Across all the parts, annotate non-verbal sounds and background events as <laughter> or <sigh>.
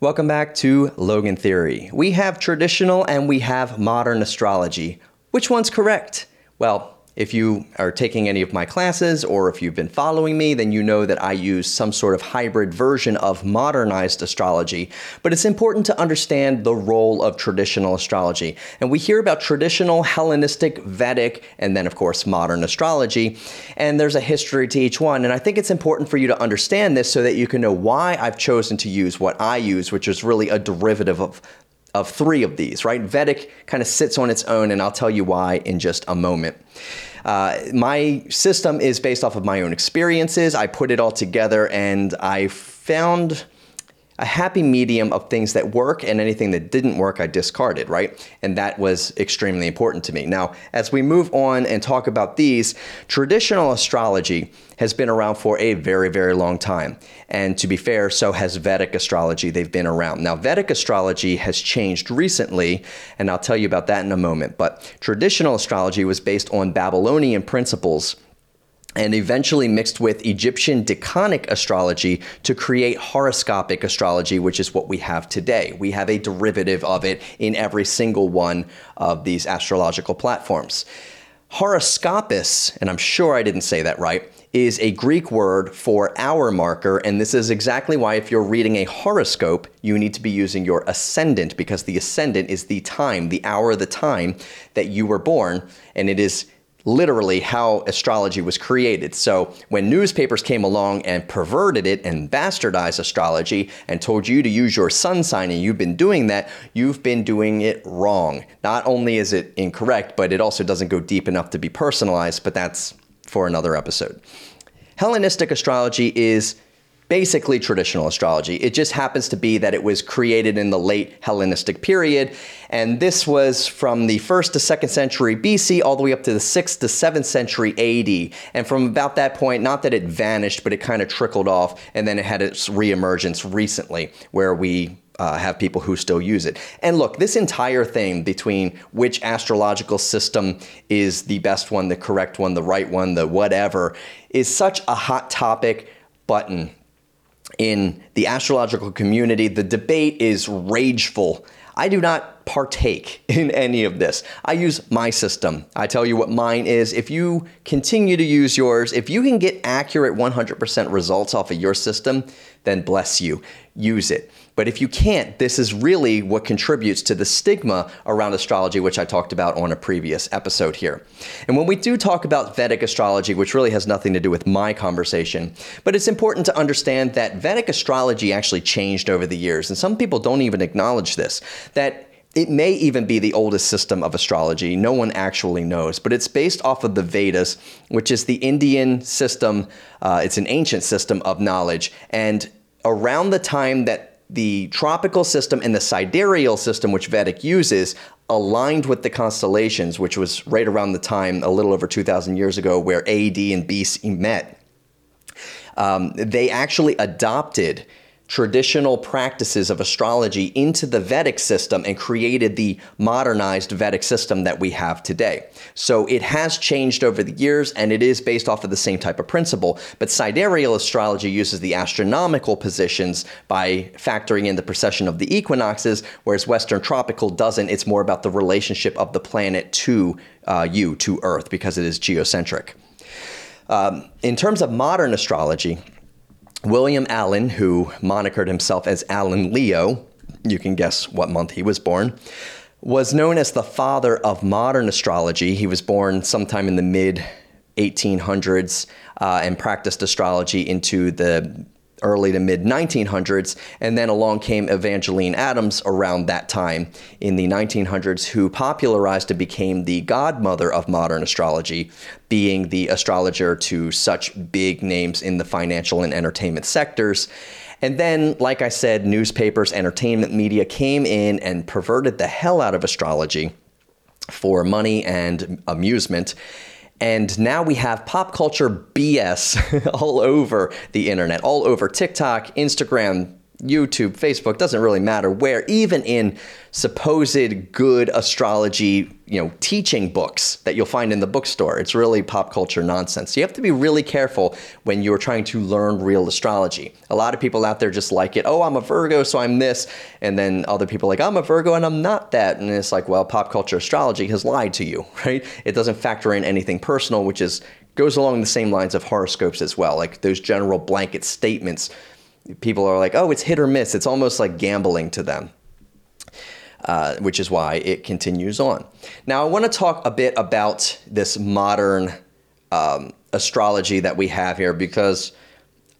Welcome back to Logan Theory. We have traditional and we have modern astrology. Which one's correct? Well, if you are taking any of my classes or if you've been following me, then you know that I use some sort of hybrid version of modernized astrology. But it's important to understand the role of traditional astrology. And we hear about traditional, Hellenistic, Vedic, and then, of course, modern astrology. And there's a history to each one. And I think it's important for you to understand this so that you can know why I've chosen to use what I use, which is really a derivative of of three of these, right? Vedic kind of sits on its own, and I'll tell you why in just a moment. Uh, my system is based off of my own experiences. I put it all together and I found a happy medium of things that work and anything that didn't work, I discarded, right? And that was extremely important to me. Now, as we move on and talk about these, traditional astrology has been around for a very, very long time. And to be fair, so has Vedic astrology. They've been around. Now, Vedic astrology has changed recently, and I'll tell you about that in a moment. But traditional astrology was based on Babylonian principles and eventually mixed with Egyptian decanic astrology to create horoscopic astrology, which is what we have today. We have a derivative of it in every single one of these astrological platforms. Horoscopus, and I'm sure I didn't say that right, is a Greek word for hour marker, and this is exactly why if you're reading a horoscope, you need to be using your ascendant because the ascendant is the time, the hour, the time that you were born, and it is literally how astrology was created. So when newspapers came along and perverted it and bastardized astrology and told you to use your sun sign and you've been doing that, you've been doing it wrong. Not only is it incorrect, but it also doesn't go deep enough to be personalized, but that's for another episode. Hellenistic astrology is basically traditional astrology. It just happens to be that it was created in the late Hellenistic period, and this was from the 1st to 2nd century BC all the way up to the 6th to 7th century AD. And from about that point, not that it vanished, but it kind of trickled off, and then it had its reemergence recently, where we uh, have people who still use it. And look, this entire thing between which astrological system is the best one, the correct one, the right one, the whatever, is such a hot topic button in the astrological community. The debate is rageful. I do not partake <laughs> in any of this. I use my system. I tell you what mine is. If you continue to use yours, if you can get accurate 100% results off of your system, then bless you. Use it. But if you can't, this is really what contributes to the stigma around astrology, which I talked about on a previous episode here. And when we do talk about Vedic astrology, which really has nothing to do with my conversation, but it's important to understand that Vedic astrology actually changed over the years. And some people don't even acknowledge this, that it may even be the oldest system of astrology. No one actually knows, but it's based off of the Vedas, which is the Indian system. Uh, it's an ancient system of knowledge. And around the time that the tropical system and the sidereal system, which Vedic uses, aligned with the constellations, which was right around the time, a little over 2,000 years ago, where AD and BC met. Um, they actually adopted traditional practices of astrology into the Vedic system and created the modernized Vedic system that we have today. So it has changed over the years and it is based off of the same type of principle. But sidereal astrology uses the astronomical positions by factoring in the precession of the equinoxes, whereas Western tropical doesn't. It's more about the relationship of the planet to uh, you, to Earth, because it is geocentric. Um, in terms of modern astrology, William Allen, who monikered himself as Alan Leo, you can guess what month he was born, was known as the father of modern astrology. He was born sometime in the mid 1800s uh, and practiced astrology into the early to mid 1900s. And then along came Evangeline Adams around that time in the 1900s, who popularized and became the godmother of modern astrology, being the astrologer to such big names in the financial and entertainment sectors. And then, like I said, newspapers, entertainment media came in and perverted the hell out of astrology for money and amusement. And now we have pop culture BS <laughs> all over the internet, all over TikTok, Instagram, YouTube, Facebook, doesn't really matter where, even in supposed good astrology, you know, teaching books that you'll find in the bookstore. It's really pop culture nonsense. So you have to be really careful when you're trying to learn real astrology. A lot of people out there just like it, oh, I'm a Virgo, so I'm this. And then other people like, I'm a Virgo and I'm not that. And it's like, well, pop culture astrology has lied to you, <laughs> right? It doesn't factor in anything personal, which is goes along the same lines of horoscopes as well, like those general blanket statements people are like, oh, it's hit or miss. It's almost like gambling to them. Uh, which is why it continues on. Now, I want to talk a bit about this modern um, astrology that we have here because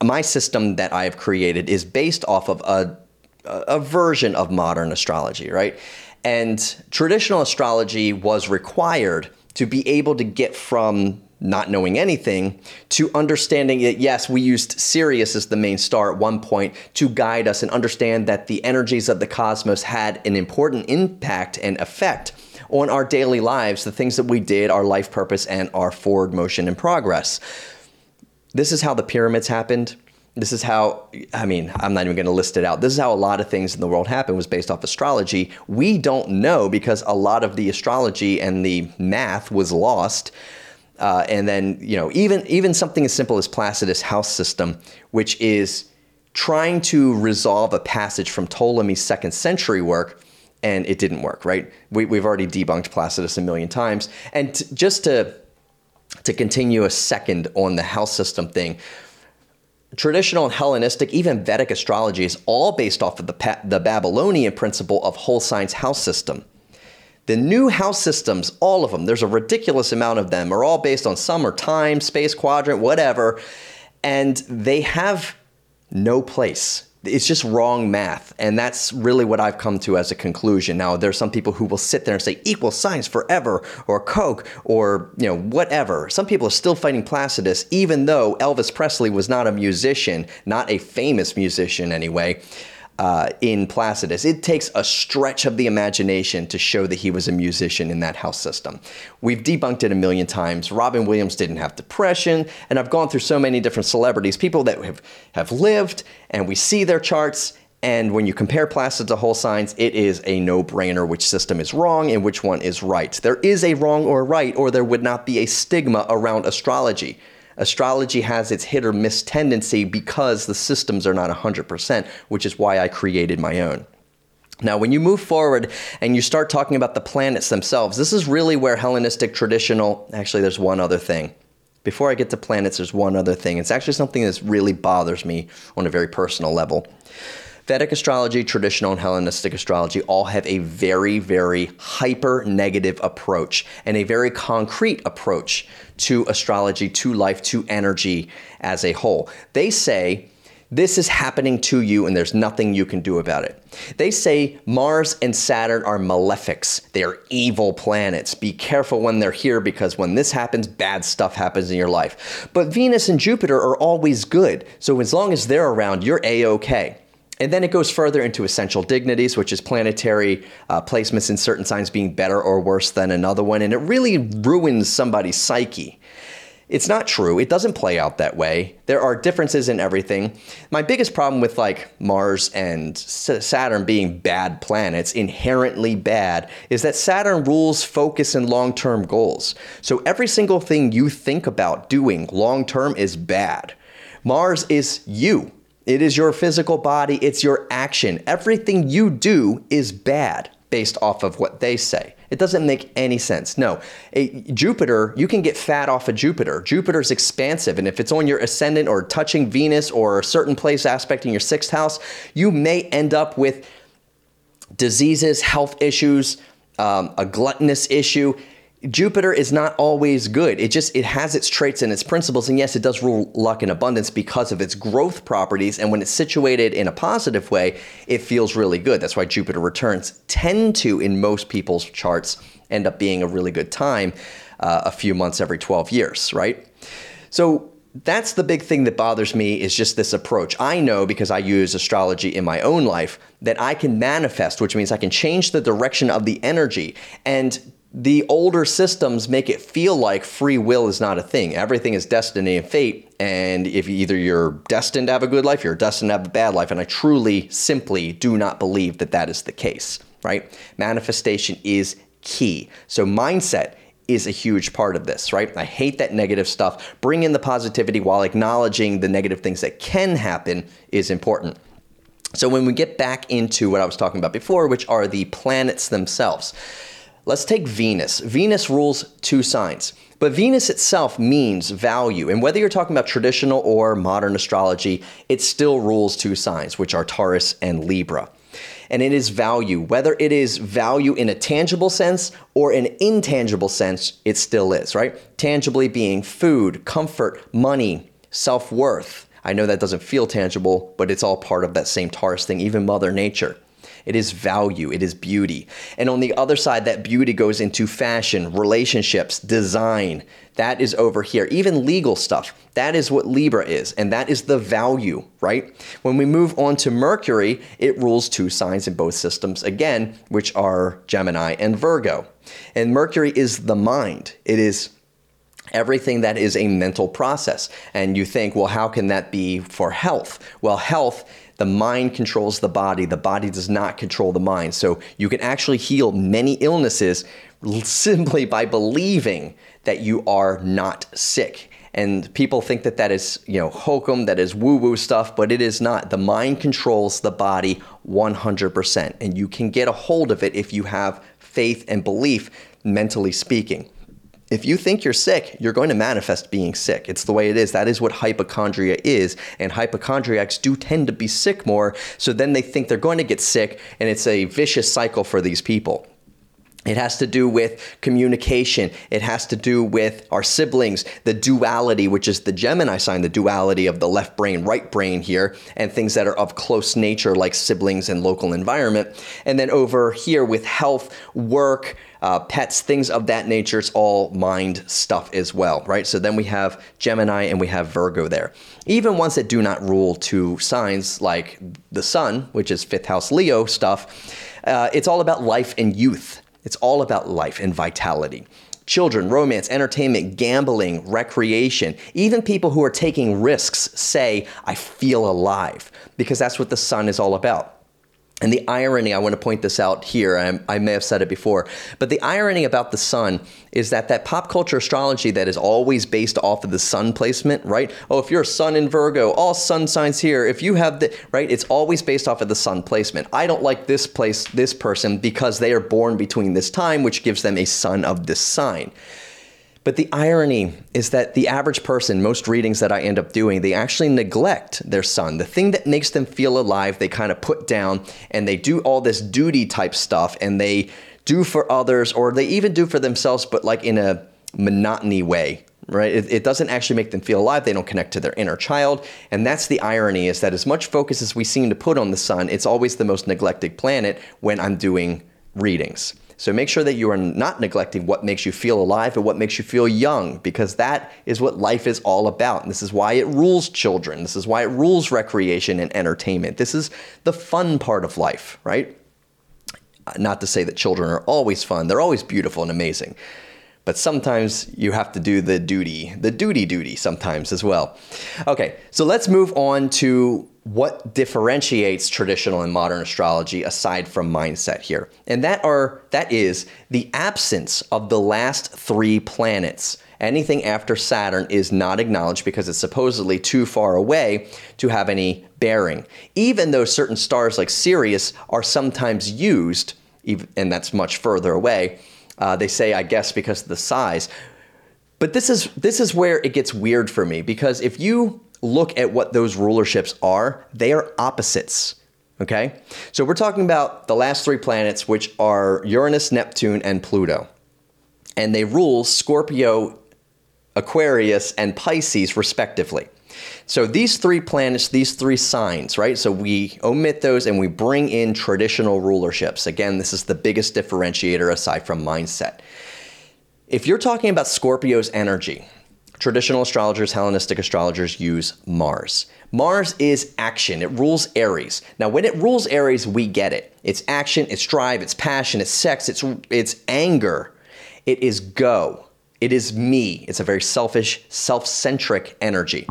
my system that I have created is based off of a, a version of modern astrology, right? And traditional astrology was required to be able to get from not knowing anything to understanding that yes, we used Sirius as the main star at one point to guide us and understand that the energies of the cosmos had an important impact and effect on our daily lives, the things that we did, our life purpose, and our forward motion and progress. This is how the pyramids happened. This is how, I mean, I'm not even going to list it out. This is how a lot of things in the world happened was based off astrology. We don't know because a lot of the astrology and the math was lost uh, and then you know even even something as simple as Placidus' house system, which is trying to resolve a passage from Ptolemy's second century work, and it didn't work. Right? We, have already debunked Placidus a million times, and t- just to to continue a second on the house system thing. Traditional and Hellenistic, even Vedic astrology is all based off of the, pa- the Babylonian principle of whole signs house system. The new house systems, all of them, there's a ridiculous amount of them, are all based on summer, time, space quadrant, whatever, and they have no place. It's just wrong math. And that's really what I've come to as a conclusion. Now, there's some people who will sit there and say equal signs forever, or Koch, or you know, whatever. Some people are still fighting Placidus, even though Elvis Presley was not a musician, not a famous musician anyway uh, in Placidus. It takes a stretch of the imagination to show that he was a musician in that house system. We've debunked it a million times. Robin Williams didn't have depression, and I've gone through so many different celebrities, people that have, have lived, and we see their charts. And when you compare Placid to whole signs, it is a no brainer which system is wrong and which one is right. There is a wrong or right, or there would not be a stigma around astrology astrology has its hit or miss tendency because the systems are not 100%, which is why I created my own. Now, when you move forward and you start talking about the planets themselves, this is really where Hellenistic traditional, actually, there's one other thing. Before I get to planets, there's one other thing. It's actually something that really bothers me on a very personal level. Vedic astrology, traditional and Hellenistic astrology all have a very, very hyper negative approach and a very concrete approach to astrology, to life, to energy as a whole. They say, this is happening to you and there's nothing you can do about it. They say Mars and Saturn are malefics. They are evil planets. Be careful when they're here because when this happens, bad stuff happens in your life. But Venus and Jupiter are always good. So as long as they're around, you're A OK. And then it goes further into essential dignities, which is planetary uh, placements in certain signs being better or worse than another one. And it really ruins somebody's psyche. It's not true. It doesn't play out that way. There are differences in everything. My biggest problem with like Mars and Saturn being bad planets, inherently bad, is that Saturn rules focus and long term goals. So every single thing you think about doing long term is bad. Mars is you. It is your physical body, it's your action. Everything you do is bad based off of what they say. It doesn't make any sense. No, a, Jupiter, you can get fat off of Jupiter. Jupiter's expansive, and if it's on your ascendant or touching Venus or a certain place aspect in your sixth house, you may end up with diseases, health issues, um, a gluttonous issue. Jupiter is not always good. It just it has its traits and its principles, and yes, it does rule luck and abundance because of its growth properties. And when it's situated in a positive way, it feels really good. That's why Jupiter returns tend to, in most people's charts, end up being a really good time, uh, a few months every 12 years, right? So that's the big thing that bothers me is just this approach. I know because I use astrology in my own life that I can manifest, which means I can change the direction of the energy and the older systems make it feel like free will is not a thing. Everything is destiny and fate. And if either you're destined to have a good life, you're destined to have a bad life. And I truly, simply do not believe that that is the case, right? Manifestation is key. So, mindset is a huge part of this, right? I hate that negative stuff. Bring in the positivity while acknowledging the negative things that can happen is important. So, when we get back into what I was talking about before, which are the planets themselves, let's take Venus. Venus rules two signs, but Venus itself means value. And whether you're talking about traditional or modern astrology, it still rules two signs, which are Taurus and Libra. And it is value. Whether it is value in a tangible sense or an intangible sense, it still is, right? Tangibly being food, comfort, money, self worth I know that doesn't feel tangible, but it's all part of that same Taurus thing, even Mother Nature. It is value, it is beauty. And on the other side, that beauty goes into fashion, relationships, design. That is over here. Even legal stuff. That is what Libra is. And that is the value, right? When we move on to Mercury, it rules two signs in both systems again, which are Gemini and Virgo. And Mercury is the mind, it is everything that is a mental process. And you think, well, how can that be for health? Well, health, the mind controls the body, the body does not control the mind. So you can actually heal many illnesses simply by believing that you are not sick. And people think that that is, you know, hokum, that is woo woo stuff, but it is not. The mind controls the body 100%. And you can get a hold of it if you have faith and belief, mentally speaking if you think you're sick, you're going to manifest being sick. It's the way it is. That is what hypochondria is. And hypochondriacs do tend to be sick more. So then they think they're going to get sick, and it's a vicious cycle for these people. It has to do with communication. It has to do with our siblings, the duality, which is the Gemini sign, the duality of the left brain, right brain here, and things that are of close nature, like siblings and local environment. And then over here with health, work, uh, pets, things of that nature. It's all mind stuff as well, right? So then we have Gemini and we have Virgo there. Even ones that do not rule two signs, like the Sun, which is fifth house Leo stuff, uh, it's all about life and youth. It's all about life and vitality children, romance, entertainment, gambling, recreation. Even people who are taking risks say, I feel alive, because that's what the sun is all about. And the irony, I want to point this out here, I, I, may have said it before, but the irony about the sun is that that pop culture astrology that is always based off of the sun placement, right? Oh, if you're a sun in Virgo, all sun signs here. If you have the, right, it's always based off of the sun placement. I don't like this place, this person, because they are born between this time, which gives them a sun of this sign. But the irony is that the average person, most readings that I end up doing, they actually neglect their sun. The thing that makes them feel alive, they kind of put down and they do all this duty type stuff and they do for others or they even do for themselves, but like in a monotony way, right? It, it, doesn't actually make them feel alive. They don't connect to their inner child. And that's the irony is that as much focus as we seem to put on the sun, it's always the most neglected planet when I'm doing readings. So make sure that you are not neglecting what makes you feel alive and what makes you feel young, because that is what life is all about. And this is why it rules children. This is why it rules recreation and entertainment. This is the fun part of life, right? Not to say that children are always fun, they're always beautiful and amazing. But sometimes you have to do the duty, the duty duty sometimes as well. Okay, so let's move on to what differentiates traditional and modern astrology aside from mindset here. And that are that is the absence of the last 3 planets. Anything after Saturn is not acknowledged because it's supposedly too far away to have any bearing. Even though certain stars like Sirius are sometimes used and that's much further away. Uh, they say, I guess, because of the size. But this is this is where it gets weird for me because if you look at what those rulerships are, they are opposites. Okay? So we're talking about the last three planets, which are Uranus, Neptune, and Pluto. And they rule Scorpio, Aquarius, and Pisces, respectively. So these three planets, these three signs, right? So we omit those and we bring in traditional rulerships. Again, this is the biggest differentiator aside from mindset. If you're talking about Scorpio's energy, Traditional astrologers, Hellenistic astrologers use Mars. Mars is action. It rules Aries. Now, when it rules Aries, we get it. It's action, it's drive, it's passion, it's sex, it's it's anger. It is go. It is me. It's a very selfish, self centric energy.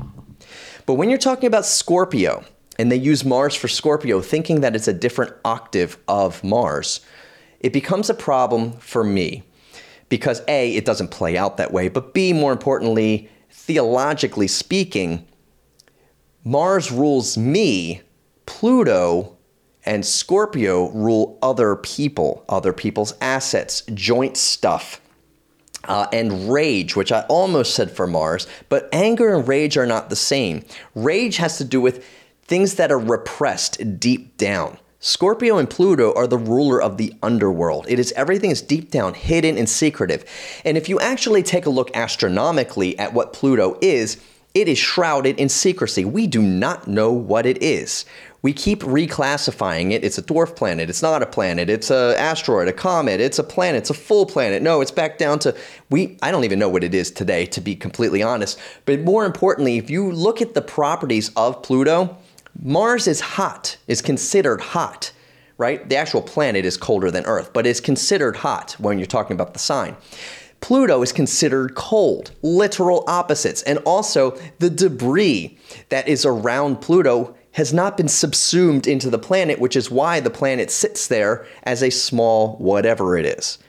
But when you're talking about Scorpio, and they use Mars for Scorpio, thinking that it's a different octave of Mars, it becomes a problem for me because A, it doesn't play out that way, but B, more importantly, theologically speaking, Mars rules me, Pluto and Scorpio rule other people, other people's assets, joint stuff. Uh, and rage, which I almost said for Mars, but anger and rage are not the same. Rage has to do with things that are repressed deep down. Scorpio and Pluto are the ruler of the underworld. It is everything is deep down, hidden and secretive. And if you actually take a look astronomically at what Pluto is, it is shrouded in secrecy. We do not know what it is. We keep reclassifying it. It's a dwarf planet. It's not a planet. It's a asteroid, a comet. It's a planet. It's a full planet. No, it's back down to we. I don't even know what it is today, to be completely honest. But more importantly, if you look at the properties of Pluto, Mars is hot. Is considered hot, right? The actual planet is colder than Earth, but it's considered hot when you're talking about the sign. Pluto is considered cold, literal opposites. And also, the debris that is around Pluto has not been subsumed into the planet, which is why the planet sits there as a small whatever it is.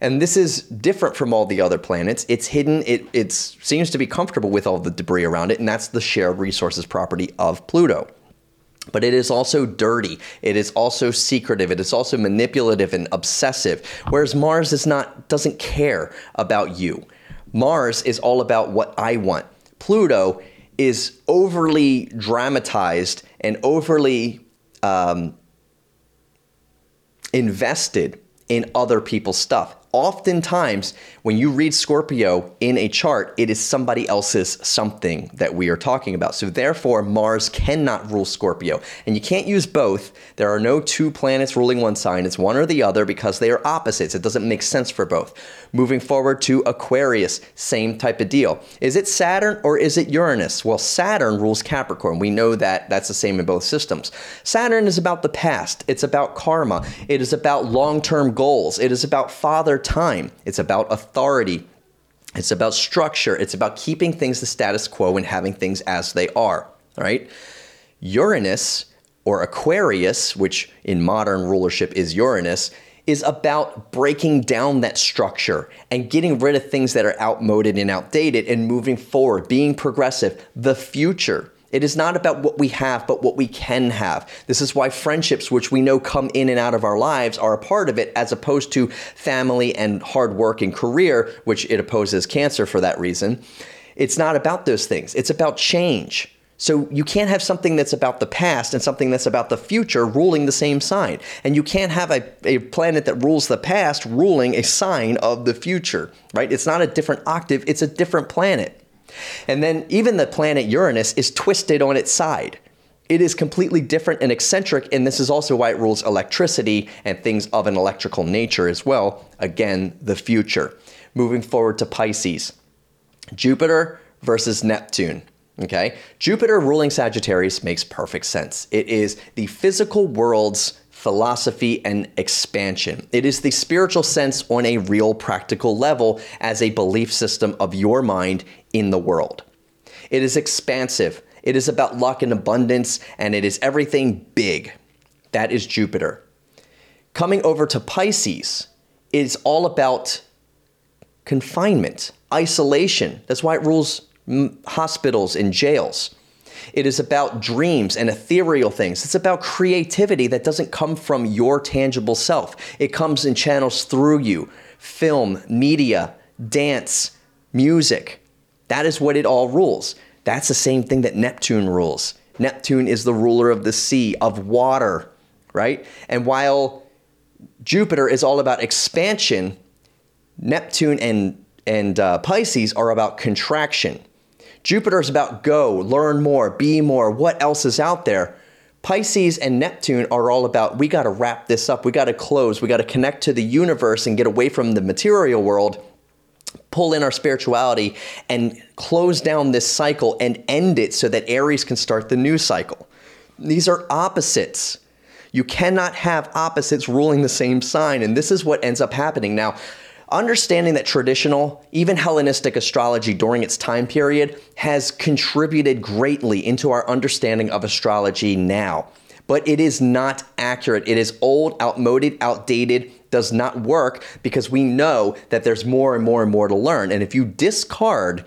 And this is different from all the other planets. It's hidden, it it seems to be comfortable with all the debris around it, and that's the shared resources property of Pluto. But it is also dirty. It is also secretive. It is also manipulative and obsessive. Whereas Mars is not doesn't care about you. Mars is all about what I want. Pluto is overly dramatized and overly um, invested in other people's stuff oftentimes when you read Scorpio in a chart, it is somebody else's something that we are talking about. So therefore, Mars cannot rule Scorpio. And you can't use both. There are no two planets ruling one sign. It's one or the other because they are opposites. It doesn't make sense for both. Moving forward to Aquarius, same type of deal. Is it Saturn or is it Uranus? Well, Saturn rules Capricorn. We know that that's the same in both systems. Saturn is about the past. It's about karma. It is about long-term goals. It is about father time. It's about authority. It's about structure. It's about keeping things the status quo and having things as they are. right? Uranus or Aquarius, which in modern rulership is Uranus, is about breaking down that structure and getting rid of things that are outmoded and outdated and moving forward, being progressive, the future. It is not about what we have, but what we can have. This is why friendships, which we know come in and out of our lives, are a part of it, as opposed to family and hard work and career, which it opposes cancer for that reason. It's not about those things, it's about change. So you can't have something that's about the past and something that's about the future ruling the same sign. And you can't have a, a planet that rules the past ruling a sign of the future, right? It's not a different octave, it's a different planet. And then even the planet Uranus is twisted on its side. It is completely different and eccentric, and this is also why it rules electricity and things of an electrical nature as well. Again, the future. Moving forward to Pisces Jupiter versus Neptune. Okay? Jupiter ruling Sagittarius makes perfect sense. It is the physical world's philosophy, and expansion. It is the spiritual sense on a real practical level as a belief system of your mind in the world. It is expansive. It is about luck and abundance, and it is everything big. That is Jupiter. Coming over to Pisces is all about confinement, isolation. That's why it rules hospitals and jails. It is about dreams and ethereal things. It's about creativity that doesn't come from your tangible self, it comes in channels through you film, media, dance, music. That is what it all rules. That's the same thing that Neptune rules. Neptune is the ruler of the sea, of water, right? And while Jupiter is all about expansion, Neptune and, and uh, Pisces are about contraction. Jupiter is about go, learn more, be more, what else is out there. Pisces and Neptune are all about we got to wrap this up, we got to close, we got to connect to the universe and get away from the material world, pull in our spirituality and close down this cycle and end it so that Aries can start the new cycle. These are opposites. You cannot have opposites ruling the same sign, and this is what ends up happening. Now, Understanding that traditional, even Hellenistic astrology during its time period has contributed greatly into our understanding of astrology now. But it is not accurate. It is old, outmoded, outdated, does not work because we know that there's more and more and more to learn. And if you discard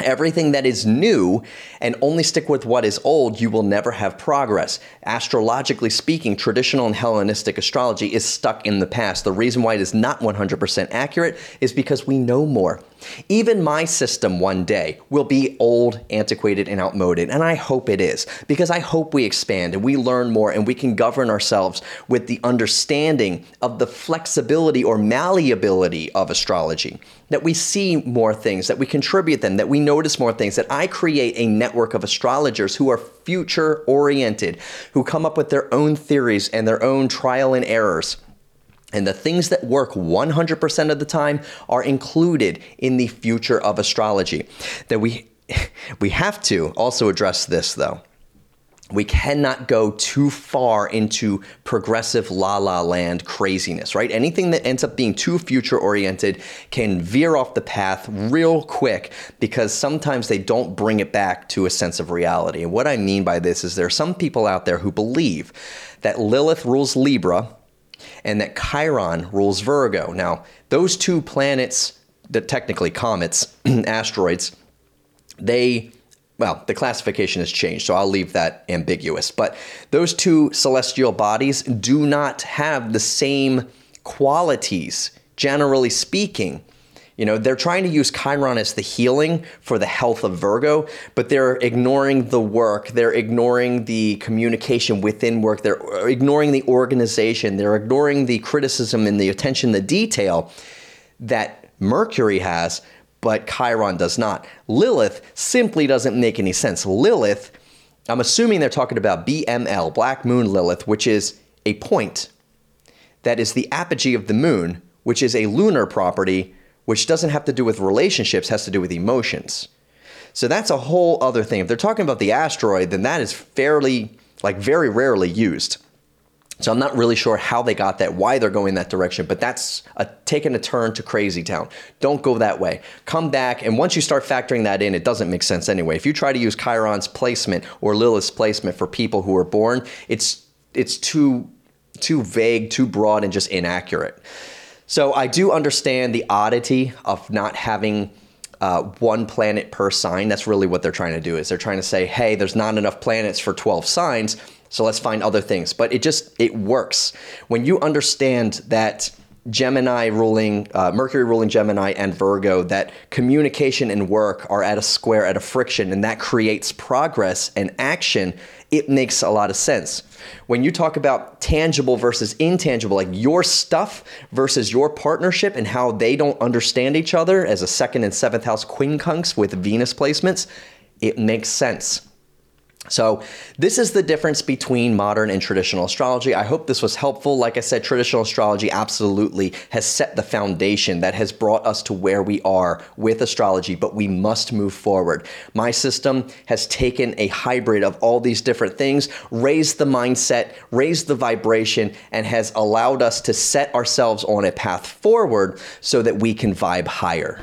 everything that is new and only stick with what is old, you will never have progress. Astrologically speaking, traditional and Hellenistic astrology is stuck in the past. The reason why it is not 100% accurate is because we know more. Even my system one day will be old, antiquated, and outmoded, and I hope it is, because I hope we expand and we learn more and we can govern ourselves with the understanding of the flexibility or malleability of astrology. That we see more things, that we contribute them, that we notice more things, that I create a network of astrologers who are future oriented, who come up with their own theories and their own trial and errors and the things that work 100% of the time are included in the future of astrology. That we <laughs> we have to also address this though. We cannot go too far into progressive la la land craziness, right? Anything that ends up being too future oriented can veer off the path real quick because sometimes they don't bring it back to a sense of reality. And what I mean by this is there are some people out there who believe that Lilith rules Libra, and that Chiron rules Virgo. Now, those two planets, that technically comets, <clears throat> asteroids, they well, the classification has changed, so I'll leave that ambiguous. But those two celestial bodies do not have the same qualities, generally speaking, you know, they're trying to use Chiron as the healing for the health of Virgo, but they're ignoring the work. They're ignoring the communication within work. They're ignoring the organization. They're ignoring the criticism and the attention, the detail that Mercury has, but Chiron does not. Lilith simply doesn't make any sense. Lilith, I'm assuming they're talking about BML, Black Moon Lilith, which is a point that is the apogee of the moon, which is a lunar property which doesn't have to do with relationships, has to do with emotions. So that's a whole other thing. If they're talking about the asteroid, then that is fairly, like, very rarely used. So I'm not really sure how they got that, why they're going that direction, but that's a, taking a turn to crazy town. Don't go that way. Come back, and once you start factoring that in, it doesn't make sense anyway. If you try to use Chiron's placement or Lilith's placement for people who are born, it's it's too too vague, too broad, and just inaccurate. So I do understand the oddity of not having uh, one planet per sign. That's really what they're trying to do. Is they're trying to say, hey, there's not enough planets for 12 signs, so let's find other things. But it just it works when you understand that Gemini ruling, uh, Mercury ruling Gemini and Virgo, that communication and work are at a square, at a friction, and that creates progress and action. It makes a lot of sense. When you talk about tangible versus intangible, like your stuff versus your partnership and how they don't understand each other as a second and seventh house quincunx with Venus placements, it makes sense. So, this is the difference between modern and traditional astrology. I hope this was helpful. Like I said, traditional astrology absolutely has set the foundation that has brought us to where we are with astrology, but we must move forward. My system has taken a hybrid of all these different things, raised the mindset, raised the vibration, and has allowed us to set ourselves on a path forward so that we can vibe higher.